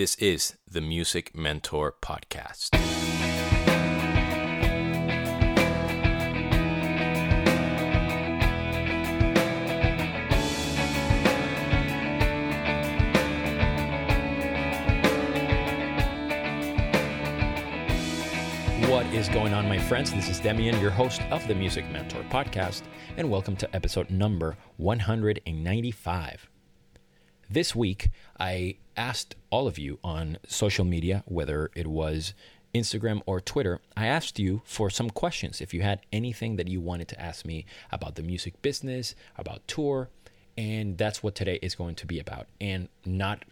This is the Music Mentor Podcast. What is going on, my friends? This is Demian, your host of the Music Mentor Podcast, and welcome to episode number 195. This week, I asked all of you on social media, whether it was Instagram or Twitter, I asked you for some questions. If you had anything that you wanted to ask me about the music business, about tour, and that's what today is going to be about. And not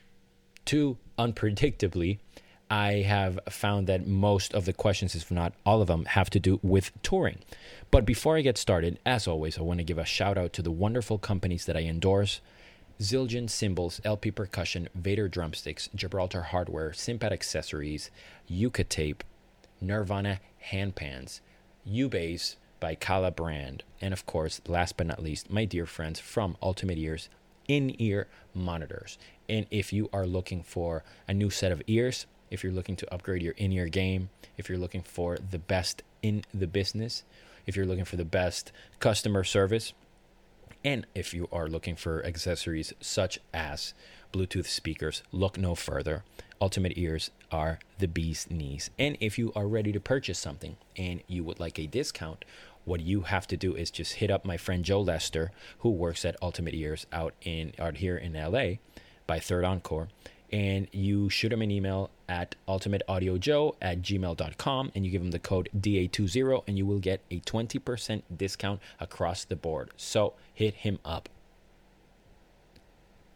too unpredictably, I have found that most of the questions, if not all of them, have to do with touring. But before I get started, as always, I want to give a shout out to the wonderful companies that I endorse Zildjian Cymbals, LP Percussion, Vater Drumsticks, Gibraltar Hardware, Cympad Accessories, Yuka Tape, Nirvana hand Handpans, U-Bass by Kala Brand, and of course, last but not least, my dear friends from Ultimate Ears in ear monitors. And if you are looking for a new set of ears, if you're looking to upgrade your in ear game, if you're looking for the best in the business, if you're looking for the best customer service, and if you are looking for accessories such as Bluetooth speakers, look no further. Ultimate Ears are the bee's knees. And if you are ready to purchase something and you would like a discount, what you have to do is just hit up my friend Joe Lester, who works at Ultimate Ears out in out here in LA by Third Encore and you shoot him an email at ultimateaudiojoe at gmail.com and you give him the code DA20 and you will get a 20% discount across the board. So hit him up.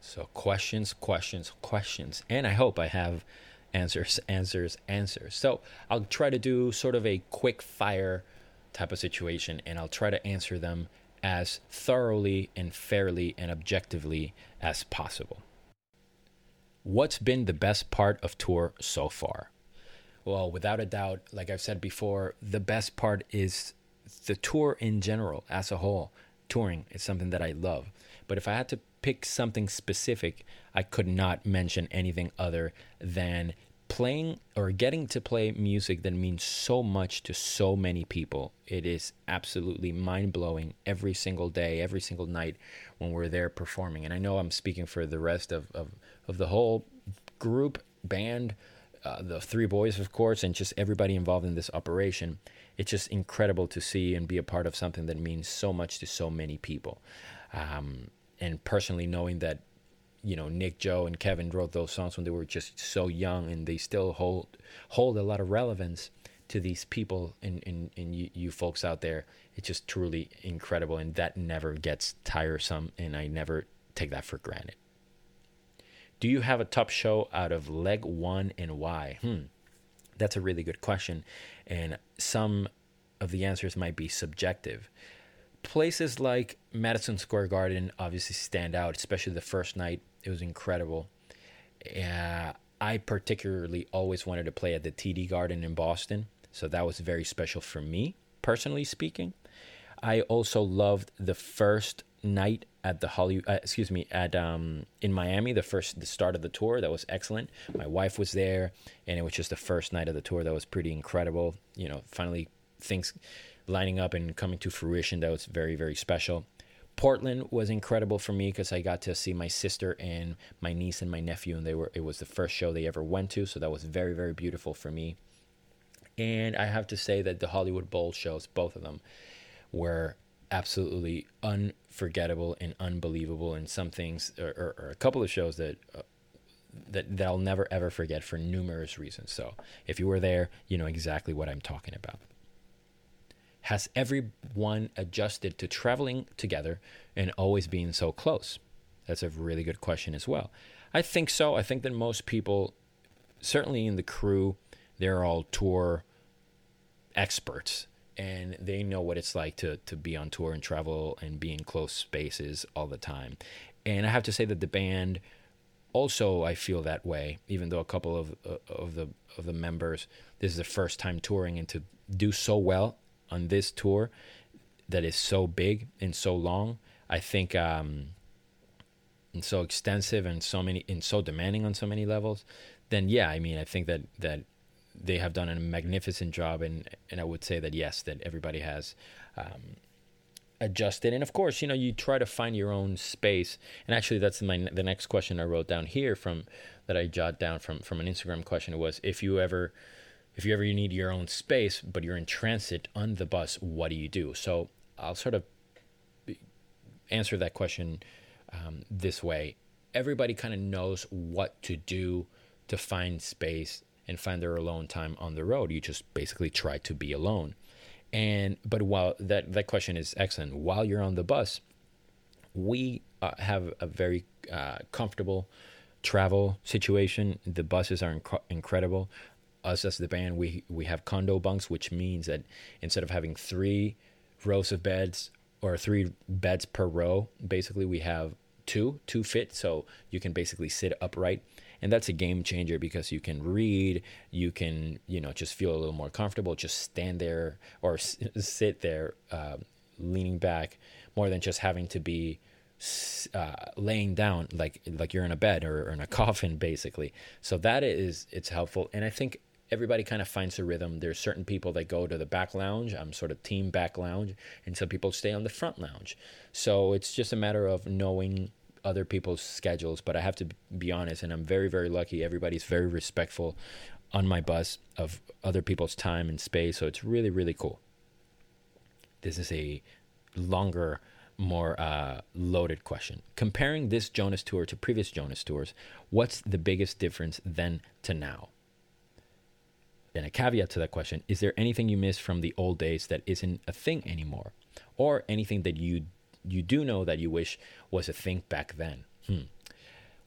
So questions, questions, questions. And I hope I have answers, answers, answers. So I'll try to do sort of a quick fire type of situation and I'll try to answer them as thoroughly and fairly and objectively as possible. What's been the best part of tour so far? Well, without a doubt, like I've said before, the best part is the tour in general as a whole. Touring is something that I love. But if I had to pick something specific, I could not mention anything other than playing or getting to play music that means so much to so many people. It is absolutely mind blowing every single day, every single night when we're there performing. And I know I'm speaking for the rest of, of, of the whole group, band, uh, the three boys, of course, and just everybody involved in this operation. It's just incredible to see and be a part of something that means so much to so many people. Um, and personally, knowing that, you know, Nick, Joe, and Kevin wrote those songs when they were just so young, and they still hold hold a lot of relevance to these people and, and, and you, you folks out there. It's just truly incredible, and that never gets tiresome, and I never take that for granted. Do you have a top show out of leg one and why? Hmm. That's a really good question. And some of the answers might be subjective. Places like Madison Square Garden obviously stand out, especially the first night. It was incredible. Uh, I particularly always wanted to play at the TD Garden in Boston. So that was very special for me, personally speaking. I also loved the first night at the Hollywood, uh, excuse me, at um, in Miami, the first the start of the tour. That was excellent. My wife was there, and it was just the first night of the tour. That was pretty incredible. You know, finally things lining up and coming to fruition. That was very very special. Portland was incredible for me because I got to see my sister and my niece and my nephew, and they were it was the first show they ever went to, so that was very very beautiful for me. And I have to say that the Hollywood Bowl shows, both of them, were absolutely unforgettable and unbelievable and some things or, or, or a couple of shows that uh, that that I'll never ever forget for numerous reasons. So, if you were there, you know exactly what I'm talking about. Has everyone adjusted to traveling together and always being so close? That's a really good question as well. I think so. I think that most people, certainly in the crew, they're all tour experts and they know what it's like to to be on tour and travel and be in close spaces all the time. And I have to say that the band also I feel that way, even though a couple of uh, of the of the members this is the first time touring and to do so well on this tour that is so big and so long. I think um, and so extensive and so many and so demanding on so many levels then yeah, I mean, I think that that they have done a magnificent job, and and I would say that yes, that everybody has. Um, adjusted and of course you know you try to find your own space and actually that's my the next question i wrote down here from that i jot down from from an instagram question was if you ever if you ever need your own space but you're in transit on the bus what do you do? So i'll sort of answer that question um, this way. Everybody kind of knows what to do to find space and find their alone time on the road. You just basically try to be alone. And but while that that question is excellent, while you're on the bus, we uh, have a very uh, comfortable travel situation. The buses are inc- incredible. Us as the band, we we have condo bunks, which means that instead of having three rows of beds or three beds per row, basically we have two, two fit, so you can basically sit upright. And that's a game changer because you can read you can you know just feel a little more comfortable just stand there or s- sit there uh, leaning back more than just having to be uh, laying down like like you're in a bed or, or in a coffin basically. So that is it's helpful. And i think everybody kind of finds a rhythm. There's certain people that go to the back lounge. I'm sort of team back lounge, and some people stay on the front lounge. So it's just a matter of knowing other people's schedules, but I have to be honest, and I'm very, very lucky. Everybody's very respectful on my bus of other people's time and space. So it's really, really cool. This is a longer, more uh, loaded question. Comparing this Jonas tour to previous Jonas tours, what's the biggest difference then to now? And a caveat to that question is there anything you miss from the old days that isn't a thing anymore? Or anything that you you do know that you wish was a thing back then. Hmm.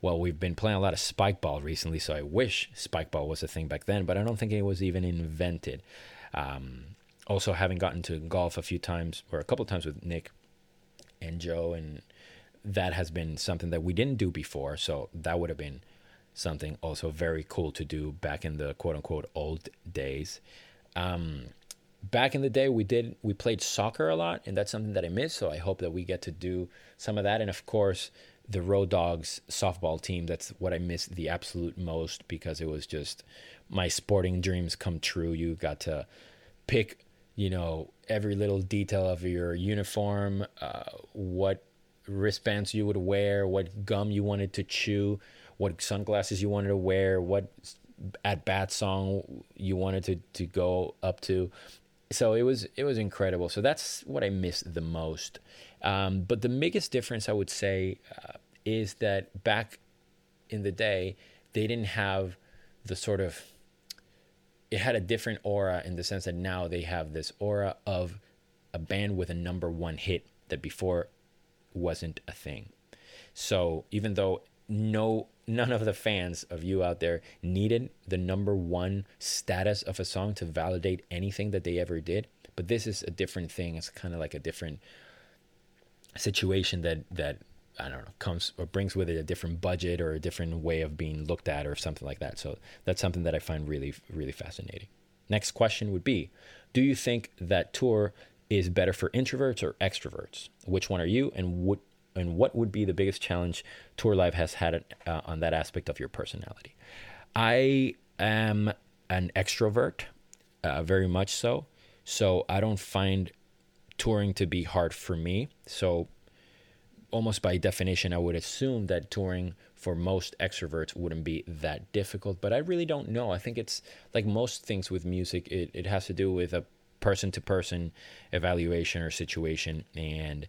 Well, we've been playing a lot of spike ball recently, so I wish spike ball was a thing back then, but I don't think it was even invented. Um, also, having gotten to golf a few times or a couple times with Nick and Joe, and that has been something that we didn't do before, so that would have been something also very cool to do back in the quote unquote old days. Um, back in the day we did we played soccer a lot and that's something that i miss so i hope that we get to do some of that. And of course the road dogs softball team that's what i miss the absolute most because it was just my sporting dreams come true. You got to pick you know every little detail of your uniform uh, what wristbands you would wear what gum you wanted to chew what sunglasses you wanted to wear what at bat song you wanted to, to go up to so it was it was incredible. So that's what I miss the most. Um, but the biggest difference I would say uh, is that back in the day they didn't have the sort of it had a different aura in the sense that now they have this aura of a band with a number one hit that before wasn't a thing. So even though no none of the fans of you out there needed the number one status of a song to validate anything that they ever did but this is a different thing it's kind of like a different situation that that I don't know comes or brings with it a different budget or a different way of being looked at or something like that. So that's something that I find really really fascinating. Next question would be, do you think that tour is better for introverts or extroverts? Which one are you and what and what would be the biggest challenge tour life has had uh, on that aspect of your personality? I am an extrovert, uh, very much so. So I don't find touring to be hard for me. So almost by definition, I would assume that touring for most extroverts wouldn't be that difficult. But I really don't know. I think it's like most things with music, it, it has to do with a person to person evaluation or situation. And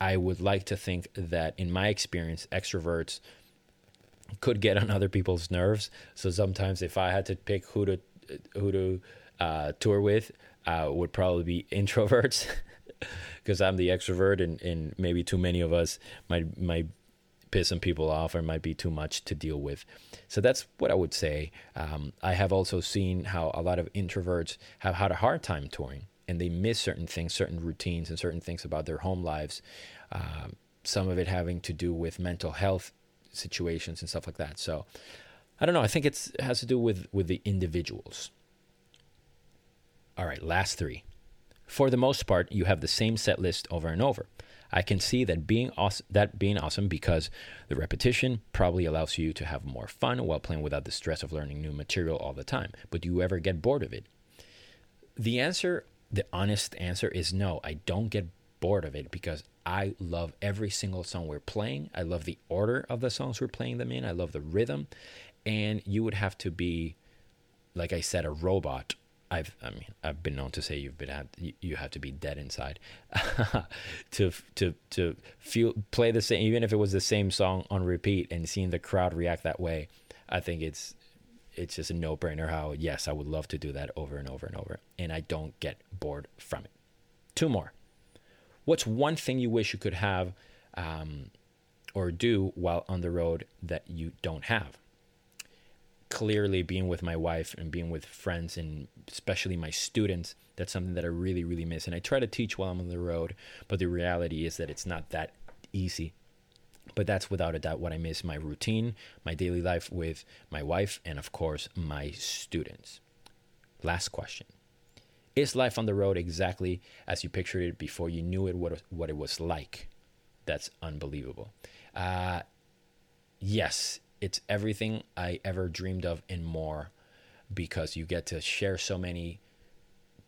I would like to think that, in my experience, extroverts could get on other people's nerves. So sometimes, if I had to pick who to who to uh, tour with, uh, would probably be introverts because I'm the extrovert, and, and maybe too many of us might might piss some people off or might be too much to deal with. So that's what I would say. Um, I have also seen how a lot of introverts have had a hard time touring and they miss certain things, certain routines, and certain things about their home lives. Um, some of it having to do with mental health situations and stuff like that. So I don't know. I think it has to do with with the individuals. All right, last three. For the most part, you have the same set list over and over. I can see that being awesome, that being awesome because the repetition probably allows you to have more fun while playing without the stress of learning new material all the time. But do you ever get bored of it? The answer, the honest answer is no. I don't get bored of it because I love every single song we're playing. I love the order of the songs we're playing them in. I love the rhythm. And you would have to be, like I said, a robot. I've, I mean, I've been known to say you've been you have to be dead inside to to to feel play the same, even if it was the same song on repeat, and seeing the crowd react that way. I think it's it's just a no brainer. How yes, I would love to do that over and over and over, and I don't get bored from it. Two more. What's one thing you wish you could have um, or do while on the road that you don't have? Clearly, being with my wife and being with friends and especially my students, that's something that I really, really miss. And I try to teach while I'm on the road, but the reality is that it's not that easy. But that's without a doubt what I miss my routine, my daily life with my wife, and of course, my students. Last question is life on the road exactly as you pictured it before you knew it what, what it was like? That's unbelievable. Uh, yes, it's everything I ever dreamed of and more because you get to share so many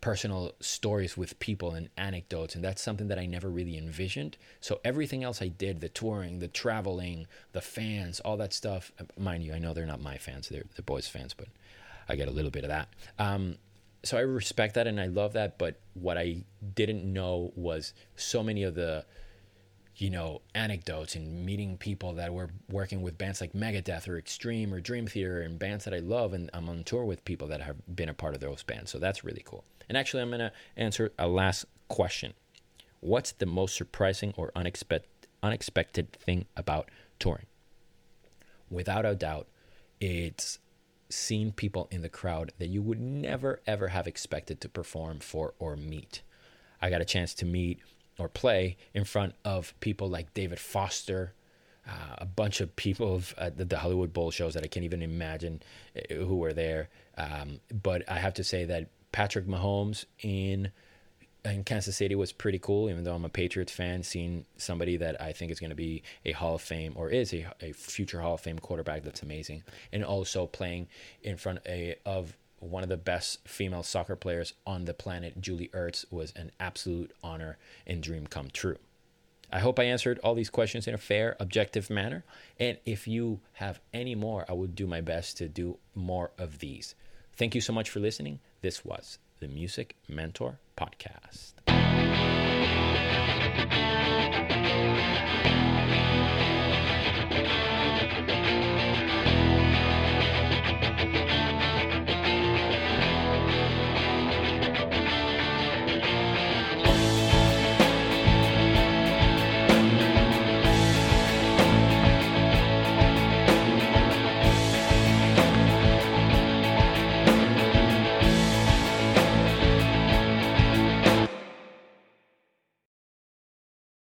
personal stories with people and anecdotes and that's something that I never really envisioned. So everything else I did, the touring, the traveling, the fans, all that stuff, mind you, I know they're not my fans, they're the boys fans, but I get a little bit of that. Um, so I respect that and I love that. But what I didn't know was so many of the, you know, anecdotes and meeting people that were working with bands like Megadeth or Extreme or Dream Theater and bands that I love. And I'm on tour with people that have been a part of those bands. So that's really cool. And actually, I'm going to answer a last question What's the most surprising or unexpected, unexpected thing about touring? Without a doubt, it's seeing people in the crowd that you would never ever have expected to perform for or meet. I got a chance to meet or play in front of people like David Foster, uh, a bunch of people of uh, the, the, Hollywood Bowl shows that I can't even imagine uh, who were there. Um, but I have to say that Patrick Mahomes in in Kansas City was pretty cool, even though I'm a Patriots fan. Seeing somebody that I think is going to be a Hall of Fame or is a, a future Hall of Fame quarterback, that's amazing. And also playing in front a, of one of the best female soccer players on the planet, Julie Ertz, was an absolute honor and dream come true. I hope I answered all these questions in a fair, objective manner. And if you have any more, I will do my best to do more of these. Thank you so much for listening. This was the Music Mentor Podcast.